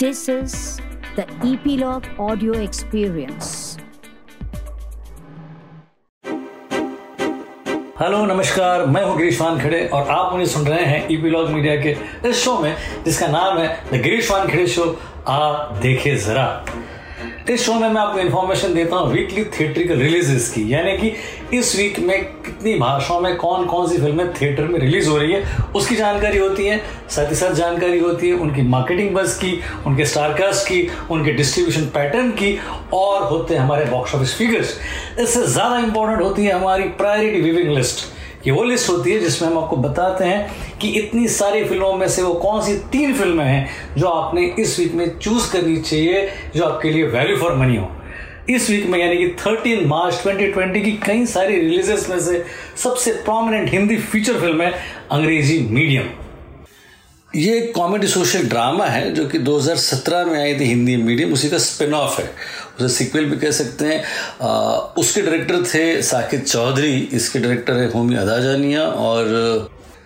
This is the Epilogue Audio Experience. Hello नमस्कार मैं हूँ गिरीश वानखेड़े और आप मुझे सुन रहे हैं ईपीलॉग मीडिया के इस शो में, जिसका नाम है द गिरीश वान वानखेड़े शो आ देखे जरा। इस शो में मैं आपको इन्फॉर्मेशन देता हूँ वीकली थिएट्रिकल रिलीजेस की। यानी कि इस वीक में कितनी भाषाओं में कौन कौन सी फ़िल्में थिएटर में रिलीज़ हो रही है, उसकी जानकारी होती है, साथ ही साथ जानकारी होती है उनकी मार्केटिंग बस की, उनके स्टारकास्ट की, उनके डिस्ट्रीब्यूशन पैटर्न की और होते हैं हमारे बॉक्स ऑफ़िस फिगर्स इससे ज़्यादा इंपॉर्टेंट होती है हमारी प्रायोरिटी विविंग लिस्ट ये वो लिस्ट होती है जिसमें हम आपको बताते हैं कि इतनी सारी फ़िल्मों में से वो कौन सी तीन फ़िल्में हैं जो आपने इस वीक में चूज़ करनी चाहिए जो आपके लिए वैल्यू फॉर मनी हो। इस वीक में यानी कि 13 मार्च 2020 की कई सारी रिलीजेस में से सबसे प्रोमिनेंट हिंदी फीचर फ़िल्म है अंग्रेज़ी मीडियम ये एक कॉमेडी सोशल ड्रामा है जो कि 2017 में आई थी हिंदी मीडियम उसी का स्पिन ऑफ़ है। उसे सिक्वल भी कह सकते हैं। आ, उसके डायरेक्टर थे साकिब चौधरी इसके डायरेक्टर है होमी अदाजानिया और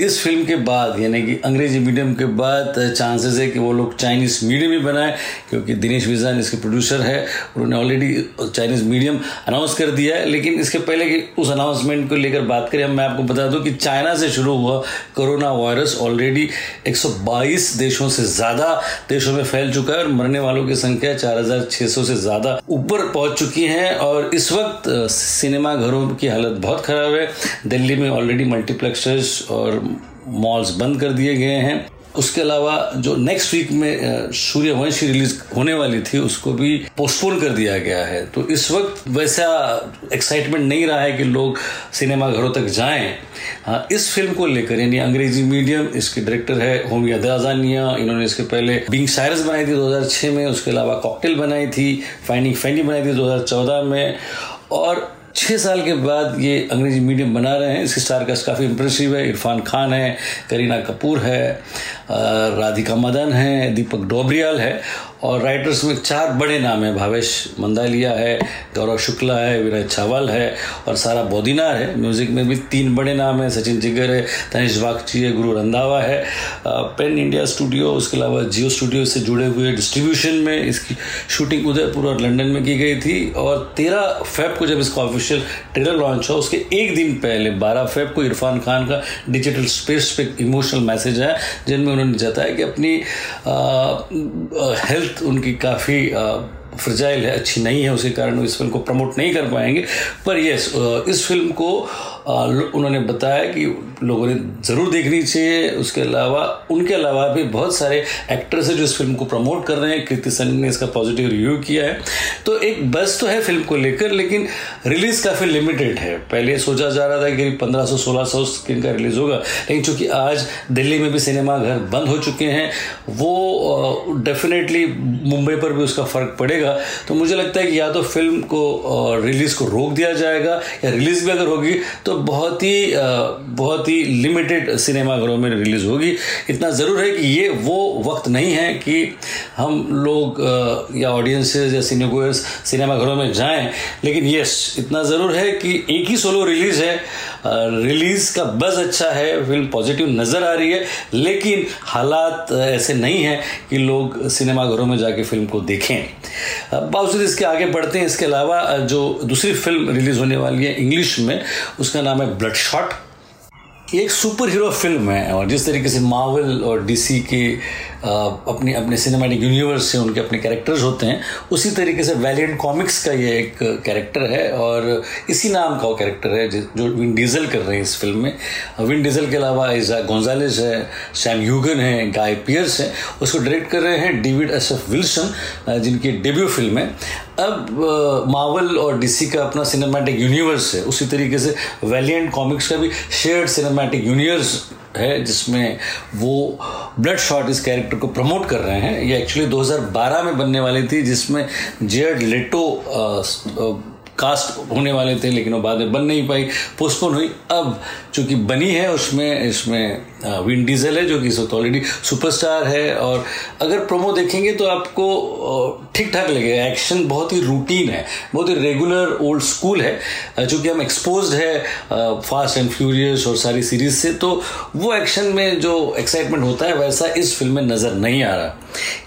इस फ़िल्म के बाद, यानी कि अंग्रेज़ी मीडियम के बाद चांसेस है कि वो लोग चाइनीज़ मीडियम ही बनाए, क्योंकि दिनेश विजान इसके प्रोड्यूसर है, उन्होंने ऑलरेडी चाइनीज़ मीडियम अनाउंस कर दिया है, लेकिन इसके पहले कि उस अनाउंसमेंट को लेकर बात करें, मैं आपको बता दूँ कि चाइना से शुरू हुआ कोरोना वायरस ऑलरेडी 122 देशों से ज़्यादा देशों में फैल चुका है और मरने वालों की संख्या 4600 से ज़्यादा ऊपर पहुँच चुकी है, और इस वक्त सिनेमा घरों की हालत बहुत ख़राब है। दिल्ली में ऑलरेडी मल्टीप्लेक्सेस और मॉल्स बंद कर दिए गए हैं। उसके अलावा जो नेक्स्ट वीक में सूर्यवंशी रिलीज़ होने वाली थी, उसको भी पोस्टपोन कर दिया गया है। तो इस वक्त वैसा एक्साइटमेंट नहीं रहा है कि लोग सिनेमा घरों तक जाएँ। हाँ इस फ़िल्म को लेकर, यानी अंग्रेज़ी मीडियम इसके डायरेक्टर है होमी अदाजानिया इन्होंने इसके पहले बिंग साइरस बनाई थी 2006 में, उसके अलावा कॉकटेल बनाई थी फाइनिंग फैनी बनाई थी 2014 में। और छः साल के बाद ये अंग्रेज़ी मीडियम बना रहे हैं। इसके स्टार कास्ट काफ़ी इम्प्रेसिव है। इरफान खान है, करीना कपूर है राधिका मदन है, दीपक डोबरियाल है। और राइटर्स में चार बड़े नाम हैं, भावेश मंदालिया है, गौरव शुक्ला है, विनय छावल है और सारा बोदिनार है। म्यूज़िक में भी तीन बड़े नाम हैं, सचिन जिगर है, तनिष बागची है, गुरु रंधावा है। पेन इंडिया स्टूडियो उसके अलावा जियो स्टूडियो से जुड़े हुए डिस्ट्रीब्यूशन में इसकी शूटिंग उदयपुर और लंदन में की गई थी और तेरह फेब को जब इसका ऑफिशियल ट्रेलर लॉन्च हुआ, उसके एक दिन पहले, बारह फेब को इरफान खान का डिजिटल स्पेस पे इमोशनल मैसेज है जिनमें उन्होंने जताया कि अपनी हेल्थ हेल्थ उनकी काफ़ी फ्रजाइल है, अच्छी नहीं है, उसी कारण वो इस फ़िल्म को प्रमोट नहीं कर पाएँगे। पर यस इस फ़िल्म को उन्होंने बताया कि लोगों ने ज़रूर देखनी चाहिए। उसके अलावा, उनके अलावा भी बहुत सारे एक्टर्स हैं जो इस फ़िल्म को प्रमोट कर रहे हैं। कृति सन ने इसका पॉजिटिव रिव्यू किया है। तो एक बस तो है फ़िल्म को लेकर, लेकिन रिलीज़ काफ़ी लिमिटेड है। पहले सोचा जा रहा था कि पंद्रह सौ, सोलह सौ स्क्रीन का रिलीज़ होगा, लेकिन चूँकि आज दिल्ली में भी सिनेमा घर बंद हो चुके हैं, वो डेफिनेटली मुंबई पर भी उसका फ़र्क पड़ेगा। तो मुझे लगता है कि या तो फ़िल्म को रिलीज़ को रोक दिया जाएगा, या रिलीज़ भी अगर होगी तो बहुत ही बहुत ही लिमिटेड सिनेमाघरों में रिलीज़ होगी। इतना ज़रूर है कि ये वो वक्त नहीं है कि हम लोग या ऑडियंसेस या सिनेगोयर्स सिनेमाघरों में जाएँ। लेकिन यस इतना ज़रूर है कि एक ही सोलो रिलीज़ है। रिलीज़ का बज अच्छा है फ़िल्म पॉजिटिव नज़र आ रही है। लेकिन हालात ऐसे नहीं है कि लोग सिनेमाघरों में जाके फ़िल्म को देखें। बावजूद इसके आगे बढ़ते हैं। इसके अलावा जो दूसरी फ़िल्म रिलीज़ होने वाली है इंग्लिश में, उसका नाम है ब्लड शॉट। एक सुपर हीरो फ़िल्म है, और जिस तरीके से मार्वल और डीसी के अपने अपने सिनेमैटिक यूनिवर्स से उनके अपने कैरेक्टर्स होते हैं, उसी तरीके से वैलियंट कॉमिक्स का ये एक कैरेक्टर है, और इसी नाम का वो कैरेक्टर है जो विन डीजल कर रहे हैं इस फ़िल्म में। विन डीजल के अलावा इजा गोंजालिस है सैम यूगन है गाय पियर्स है, उसको डायरेक्ट कर रहे हैं डेविड एस एफ़ विल्सन जिनकी डेब्यू फ़िल्म है। अब मावल और डीसी का अपना सिनेमैटिक यूनिवर्स है, उसी तरीके से वैलियंट कॉमिक्स का भी शेयर्ड सिनेमैटिक यूनिवर्स है जिसमें वो ब्लड शॉट इस कैरेक्टर को प्रमोट कर रहे हैं। ये एक्चुअली 2012 में बनने वाली थी, जिसमें जेड लेटो कास्ट होने वाले थे, लेकिन वो बाद में बन नहीं पाई। पोस्टपोन हुई। अब चूँकि बनी है उसमें, इसमें विन डीजल है, जो कि इस वक्त ऑलरेडी सुपरस्टार है। और अगर प्रोमो देखेंगे तो आपको ठीक ठाक लगेगा एक्शन बहुत ही रूटीन है। बहुत ही रेगुलर ओल्ड स्कूल है चूँकि हम एक्सपोज है फास्ट एंड फ्यूरियस और सारी सीरीज़ से। तो वो एक्शन में जो एक्साइटमेंट होता है, वैसा इस फ़िल्म में नज़र नहीं आ रहा।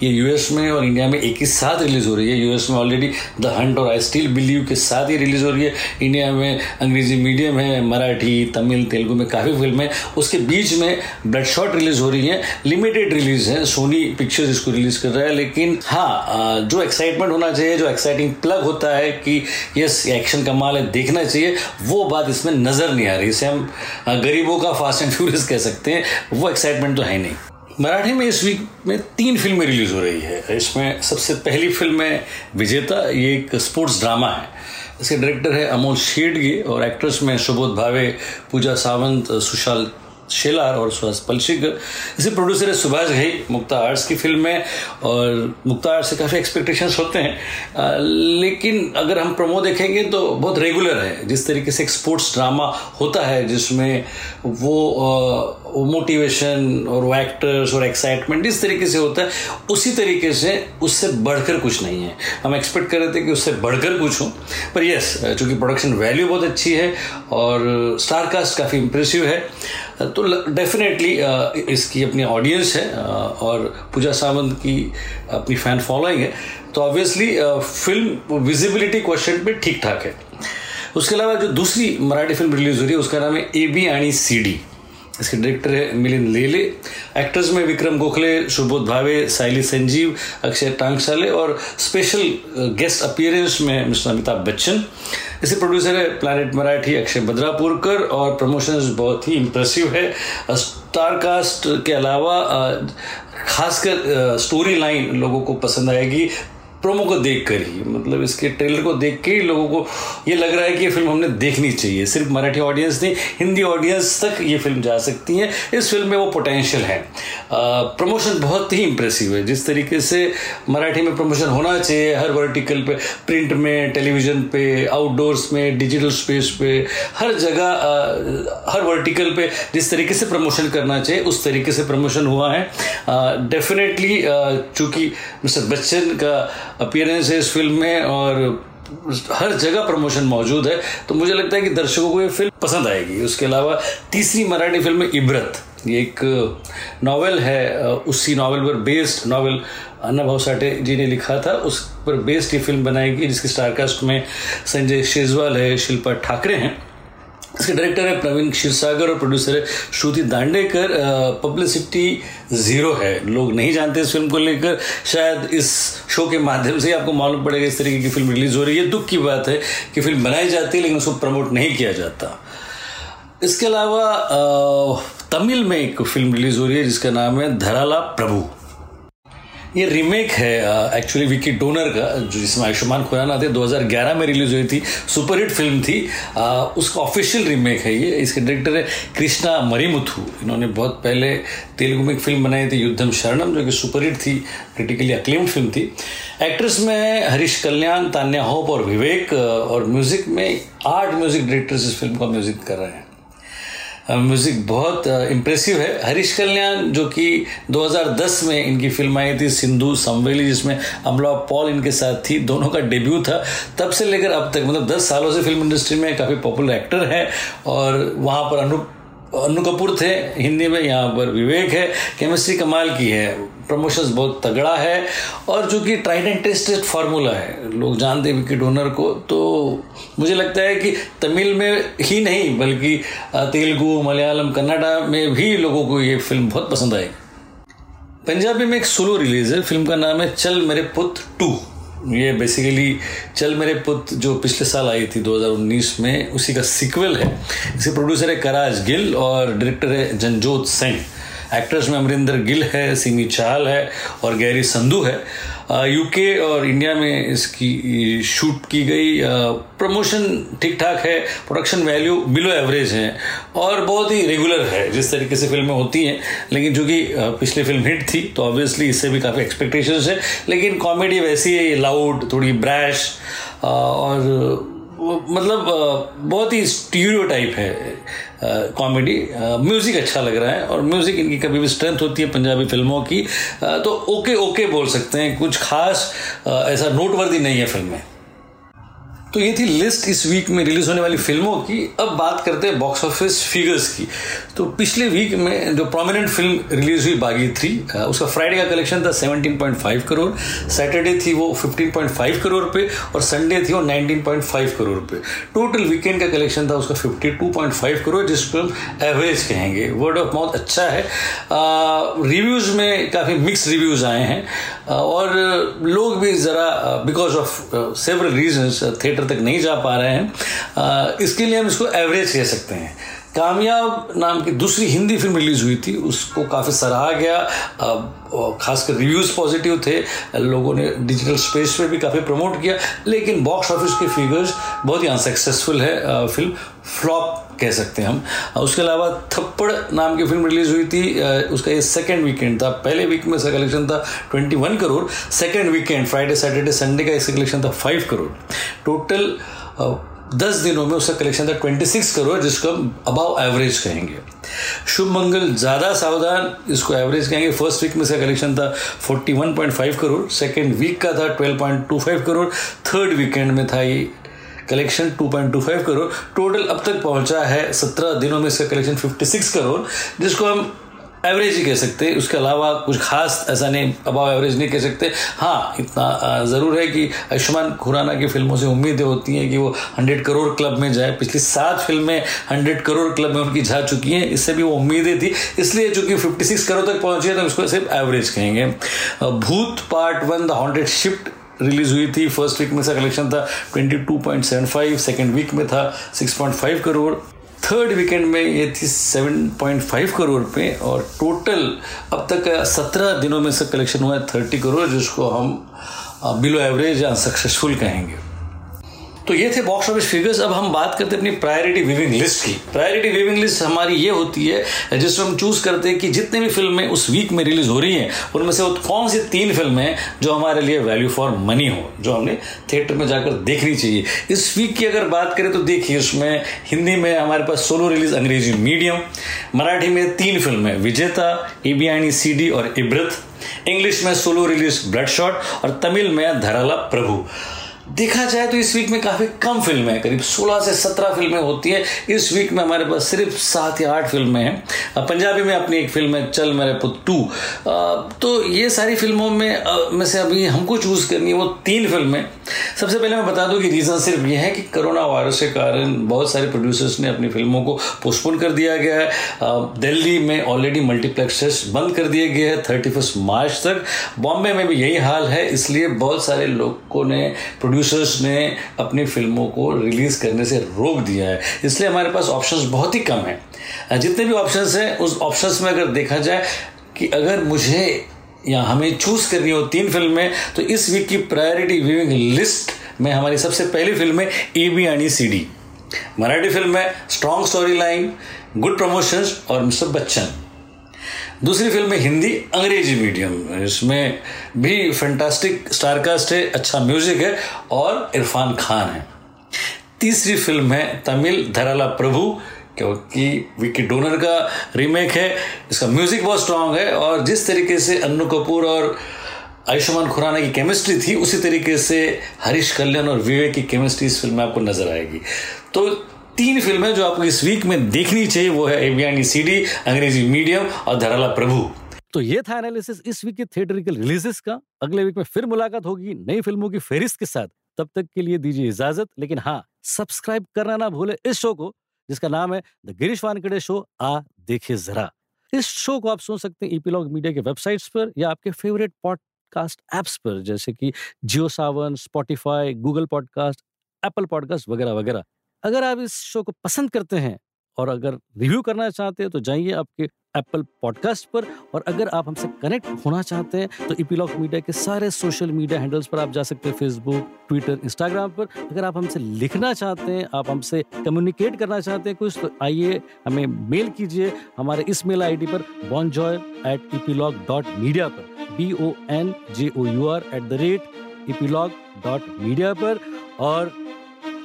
ये यूएस में और इंडिया में एक ही साथ रिलीज़ हो रही है। यूएस में ऑलरेडी द हंट और आई स्टिल बिलीव के साथ ही रिलीज़ हो रही है। इंडिया में अंग्रेज़ी मीडियम है, मराठी, तमिल, तेलुगु में काफ़ी फ़िल्म है। उसके बीच में ब्लड शॉट रिलीज़ हो रही है। लिमिटेड रिलीज़ है। सोनी पिक्चर्स इसको रिलीज़ कर रहा है। लेकिन हाँ जो एक्साइटमेंट होना चाहिए, जो एक्साइटिंग प्लग होता है कि यस एक्शन कमाल है, देखना चाहिए, वो बात इसमें नज़र नहीं आ रही। इसे हम गरीबों का फास्ट एंड फ्यूरियस कह सकते हैं, वो एक्साइटमेंट तो है नहीं। मराठी में इस वीक में तीन फ़िल्में रिलीज़ हो रही है। इसमें सबसे पहली फ़िल्म है विजेता, ये एक स्पोर्ट्स ड्रामा है। इसके डायरेक्टर है अमोल शेडगी और एक्ट्रेस में सुबोध भावे, पूजा सावंत, सुशाल शेलार और सुहास पलशिकर इसे प्रोड्यूसर है सुभाष घई मुक्ता आर्ट्स की फ़िल्म है और मुक्ता आर्ट्स से काफ़ी एक्सपेक्टेशंस होते हैं। आ, लेकिन अगर हम प्रोमो देखेंगे तो बहुत रेगुलर है। जिस तरीके से एक स्पोर्ट्स ड्रामा होता है जिसमें वो मोटिवेशन और वो एक्टर्स और एक्साइटमेंट जिस तरीके से होता है उसी तरीके से उससे बढ़कर कुछ नहीं है। हम एक्सपेक्ट कर रहे थे कि उससे बढ़कर कुछ हो पर यस चूँकि प्रोडक्शन वैल्यू बहुत अच्छी है और स्टार कास्ट काफ़ी इंप्रेसिव है। तो डेफिनेटली इसकी अपनी ऑडियंस है और पूजा सावंत की अपनी फ़ैन फॉलोइंग है तो ऑब्वियसली फ़िल्म विजिबिलिटी क्वेश्चन पे ठीक ठाक है। उसके अलावा जो दूसरी मराठी फ़िल्म रिलीज़ हो रही है, उसका नाम है A B and C D इसके डायरेक्टर है मिलिंद लेले एक्टर्स में विक्रम गोखले, सुबोध भावे साइली संजीव, अक्षय टांगशाले और स्पेशल गेस्ट अपियरेंस में मिस्टर अमिताभ बच्चन। इसे प्रोड्यूसर है प्लानट मराठी अक्षय बद्रापुरकर और प्रमोशंस बहुत ही इम्प्रेसिव है। स्टार कास्ट के अलावा खासकर स्टोरी लाइन लोगों को पसंद आएगी। प्रोमो को देख कर ही मतलब इसके ट्रेलर को देख के ही लोगों को ये लग रहा है कि ये फ़िल्म हमने देखनी चाहिए। सिर्फ़ मराठी ऑडियंस नहीं, हिंदी ऑडियंस तक ये फ़िल्म जा सकती है। इस फ़िल्म में वो पोटेंशियल है। प्रमोशन बहुत ही इंप्रेसिव है। जिस तरीके से मराठी में प्रमोशन होना चाहिए, हर वर्टिकल पे प्रिंट में टेलीविज़न पे आउटडोर्स में डिजिटल स्पेस पे, हर जगह हर वर्टिकल पे जिस तरीके से प्रमोशन करना चाहिए, उस तरीके से प्रमोशन हुआ है। डेफिनेटली चूँकि मिस्टर बच्चन का अपियरेंस है इस फ़िल्म में और हर जगह प्रमोशन मौजूद है। तो मुझे लगता है कि दर्शकों को ये फ़िल्म पसंद आएगी। उसके अलावा तीसरी मराठी फ़िल्म इब्रत। ये एक नावल है। उसी नावल पर बेस्ड नावल अन्ना भाव साठे जी ने लिखा था। उस पर बेस्ड ये फ़िल्म बनाएगी जिसकी स्टारकास्ट में संजय शेजवाल है, शिल्पा ठाकरे हैं। इसके डायरेक्टर है प्रवीण क्षीरसागर और प्रोड्यूसर है श्रुति दांडेकर। पब्लिसिटी ज़ीरो है। लोग नहीं जानते इस फ़िल्म को लेकर। शायद इस शो के माध्यम से आपको मालूम पड़ेगा इस तरीके की फ़िल्म रिलीज़ हो रही है। दुख की बात है कि फ़िल्म बनाई जाती है, लेकिन उसको प्रमोट नहीं किया जाता। इसके अलावा तमिल में एक फ़िल्म रिलीज़ हो रही है, जिसका नाम है धराला प्रभु। ये रीमेक है एक्चुअली विकी डोनर का जिसमें आयुष्मान खुराना थे 2011 में रिलीज़ हुई थी सुपरहिट फ़िल्म थी आ, उसका ऑफिशियल रीमेक है ये। इसके डायरेक्टर है कृष्णा मरीमुथु। इन्होंने बहुत पहले तेलुगु में एक फ़िल्म बनाई थी युद्धम शरणम जो कि सुपरहिट थी क्रिटिकली अक्लेम्ड फ़िल्म थी। एक्ट्रेस में हरीश कल्याण तान्या होप और विवेक और म्यूज़िक में आठ म्यूज़िक डायरेक्टर्स इस फ़िल्म का म्यूज़िक कर रहे हैं। म्यूज़िक बहुत इम्प्रेसिव है। हरीश कल्याण, जो कि 2010 में इनकी फ़िल्म आई थी, सिंधु समवेली जिसमें अमला पॉल इनके साथ थी। दोनों का डेब्यू था। तब से लेकर अब तक मतलब 10 सालों से फ़िल्म इंडस्ट्री में काफ़ी पॉपुलर एक्टर हैं और वहाँ पर अनु अनु कपूर थे, हिंदी में यहाँ पर विवेक है केमिस्ट्री कमाल की है प्रमोशंस बहुत तगड़ा है, और जो कि ट्राइड एंड टेस्टेड फार्मूला है, लोग जानते हैं विकेट ओनर को तो मुझे लगता है कि तमिल में ही नहीं, बल्कि तेलुगु, मलयालम, कन्नाडा में भी लोगों को ये फ़िल्म बहुत पसंद आएगी। पंजाबी में एक सोलो रिलीज़ है फ़िल्म का नाम है चल मेरे पुत टू। ये बेसिकली चल मेरे पुत जो पिछले साल आई थी 2019 में, उसी का सिक्वल है। इसे प्रोड्यूसर है कराज गिल और डायरेक्टर है जनजोत सिंह एक्टर्स में अमरिंदर गिल है, सिमी चाहल है और गैरी संधू है। यूके और इंडिया में इसकी शूट की गई प्रमोशन ठीक ठाक है प्रोडक्शन वैल्यू बिलो एवरेज है और बहुत ही रेगुलर है, जिस तरीके से फ़िल्में होती हैं। लेकिन जो कि पिछली फ़िल्म हिट थी तो ऑब्वियसली इससे भी काफ़ी एक्सपेक्टेशन है। लेकिन कॉमेडी वैसी है लाउड थोड़ी ब्रैश और मतलब बहुत ही स्टीरियो टाइप है। कॉमेडी म्यूज़िक अच्छा लग रहा है और म्यूज़िक इनकी कभी भी स्ट्रेंथ होती है पंजाबी फ़िल्मों की। तो ओके ओके बोल सकते हैं। कुछ खास ऐसा नोटवर्दी नहीं है फ़िल्म। तो ये थी लिस्ट इस वीक में रिलीज़ होने वाली फ़िल्मों की। अब बात करते हैं बॉक्स ऑफ़िस फिगर्स की। तो पिछले वीक में जो प्रोमिनेंट फ़िल्म रिलीज़ हुई, बागी थ्री उसका फ्राइडे का कलेक्शन था 17.5 करोड़। सैटरडे थी वो 15.5 करोड़ पे और संडे थी वो 19.5 करोड़ पे। टोटल वीकेंड का कलेक्शन था उसका 52.5 करोड़ जिसको हम एवरेज कहेंगे। वर्ड ऑफ़ माउथ अच्छा है। रिव्यूज़ में काफ़ी मिक्स रिव्यूज़ आए हैं। और लोग भी ज़रा because of several reasons theatre तक नहीं जा पा रहे हैं। इसके लिए हम इसको एवरेज कह सकते हैं। कामयाब नाम की दूसरी हिंदी फ़िल्म रिलीज़ हुई थी, उसको काफ़ी सराहा गया। खासकर रिव्यूज़ पॉजिटिव थे, लोगों ने डिजिटल स्पेस पे भी काफ़ी प्रमोट किया, लेकिन बॉक्स ऑफ़िस के फिगर्स बहुत ही अनसक्सेसफुल है फ़िल्म फ्लॉप कह सकते हैं हम। उसके अलावा थप्पड़ नाम की फ़िल्म रिलीज़ हुई थी उसका ये सेकेंड वीकेंड था। पहले वीक में इसका कलेक्शन था 21 crore second weekend Friday Saturday Sunday का इसका कलेक्शन था 5 करोड़ टोटल दस दिनों में उसका कलेक्शन था ट्वेंटी सिक्स करोड़, जिसको हम अबाव एवरेज कहेंगे। शुभ मंगल, ज़्यादा सावधान, इसको एवरेज कहेंगे। फ़र्स्ट वीक में इसका कलेक्शन था forty one point five crore second week का था twelve point two five crore third weekend में था ये कलेक्शन 2.25 करोड़। टोटल अब तक पहुँचा है 17 दिनों में इसका कलेक्शन 56 करोड़, जिसको हम एवरेज ही कह सकते, उसके अलावा कुछ खास ऐसा नहीं अबाव एवरेज नहीं कह सकते। हाँ इतना ज़रूर है कि आयुष्मान खुराना की फ़िल्मों से उम्मीदें होती हैं कि वो हंड्रेड करोड़ क्लब में जाए। पिछली सात फ़िल्में हंड्रेड करोड़ क्लब में उनकी जा चुकी हैं, इससे भी वो उम्मीदें थी। इसलिए चूँकि फिफ्टी सिक्स करोड़ तक पहुँची है तो उसको सिर्फ़ एवरेज कहेंगे। Bhoot part one the haunted shift release हुई थी। फ़र्स्ट वीक में इसका कलेक्शन था 22.75 सेकंड वीक में था 6.5 करोड़ थर्ड वीकेंड में ये थी 7.5 करोड़ पे और टोटल अब तक सत्रह दिनों में से कलेक्शन हुआ है थर्टी करोड़ जिसको हम बिलो एवरेज या सक्सेसफुल कहेंगे। तो ये थे बॉक्स ऑफ़िस फिगर्स अब हम बात करते हैं अपनी प्रायोरिटी विविंग लिस्ट की। प्रायोरिटी विविंग लिस्ट हमारी ये होती है जिसमें हम चूज़ करते हैं कि जितने भी फ़िल्में उस वीक में रिलीज़ हो रही हैं, उनमें से कौन सी तीन फ़िल्में जो हमारे लिए वैल्यू फॉर मनी हो, जो हमने थिएटर में जाकर देखनी चाहिए। इस वीक की अगर बात करें तो देखिए, उसमें हिंदी में हमारे पास solo release Angrezi medium Marathi में तीन फ़िल्में विजेता इबियानी सी और इब्रत इंग्लिश में सोलो रिलीज़ ब्लड शॉट और तमिल में धराला प्रभु। देखा जाए तो इस वीक में काफ़ी कम फ़िल्में हैं। करीब 16 से 17 फ़िल्में होती है। इस वीक में हमारे पास सिर्फ़ सात या आठ फ़िल्में हैं। पंजाबी में अपनी एक फ़िल्म है, चल मेरे पुत टू तो ये सारी फ़िल्मों में में से अभी हमको चूज़ करनी है वो तीन फ़िल्में सबसे पहले मैं बता दूँ कि रीज़न सिर्फ़ ये है कि कोरोना वायरस के कारण बहुत सारे प्रोड्यूसर्स ने अपनी फ़िल्मों को पोस्टपोन कर दिया गया है। दिल्ली में ऑलरेडी मल्टीप्लेक्सेस बंद कर दिए गए हैं थर्टी मार्च तक। बॉम्बे में भी यही हाल है, इसलिए बहुत सारे लोगों ने प्रोड्यूसर्स ने अपनी फ़िल्मों को रिलीज़ करने से रोक दिया है। इसलिए हमारे पास ऑप्शंस बहुत ही कम हैं। जितने भी ऑप्शंस हैं, उस ऑप्शंस में अगर देखा जाए कि अगर मुझे या हमें चूज़ करनी हो तीन फ़िल्में तो इस वीक की प्रायोरिटी व्यूइंग लिस्ट में हमारी सबसे पहली फ़िल्म है ए बी आनी सी डी मराठी फ़िल्म है strong story line good promotions और मिस्टर बच्चन। दूसरी फ़िल्म है हिंदी अंग्रेज़ी मीडियम इसमें भी फैंटास्टिक स्टारकास्ट है अच्छा म्यूज़िक है और इरफान खान है। तीसरी फ़िल्म है तमिल धराला प्रभु, क्योंकि विकी डोनर का रीमेक है। इसका म्यूज़िक बहुत स्ट्रांग है और जिस तरीके से अन्नू कपूर और आयुष्मान खुराना की केमिस्ट्री थी, उसी तरीके से हरीश कल्याण और विवेक की केमिस्ट्री इस फ़िल्म में आपको नज़र आएगी। तो तीन फ़िल्में जो आपको इस वीक में देखनी चाहिए, वो है एवियानी सीडी अंग्रेज़ी मीडियम और धराला प्रभु। तो ये था एनालिसिस इस वीक के थिएटरिकल रिलीजेस का। अगले वीक में फिर मुलाकात होगी नई फ़िल्मों की फेरिस्त के साथ। तब तक के लिए दीजिए इजाज़त, लेकिन हाँ सब्सक्राइब करना ना भूले इस शो को, जिसका नाम है द गिरीश वानकड़े शो आ देखे जरा। इस शो को आप सुन सकते हैं ईपीलॉग मीडिया के वेबसाइट्स पर या आपके फेवरेट पॉडकास्ट एप्स पर, जैसे कि Jio Saavn Spotify Google podcast Apple podcast वगैरह वगैरह। अगर आप इस शो को पसंद करते हैं और अगर रिव्यू करना चाहते हैं तो जाइए आपके एप्पल पॉडकास्ट पर और अगर आप हमसे कनेक्ट होना चाहते हैं तो इपीलॉक मीडिया के सारे सोशल मीडिया हैंडल्स पर आप जा सकते हैं फेसबुक ट्विटर इंस्टाग्राम पर। अगर आप हमसे लिखना चाहते हैं, आप हमसे कम्युनिकेट करना चाहते हैं कुछ तो आइए हमें मेल कीजिए हमारे इस मेल आई पर bonjour at epilogue dot media पर। B O N J O U R at the rate epilogue dot media पर। और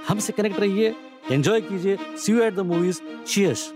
हमसे कनेक्ट रहिए। एंजॉय कीजिए see you at the movies cheers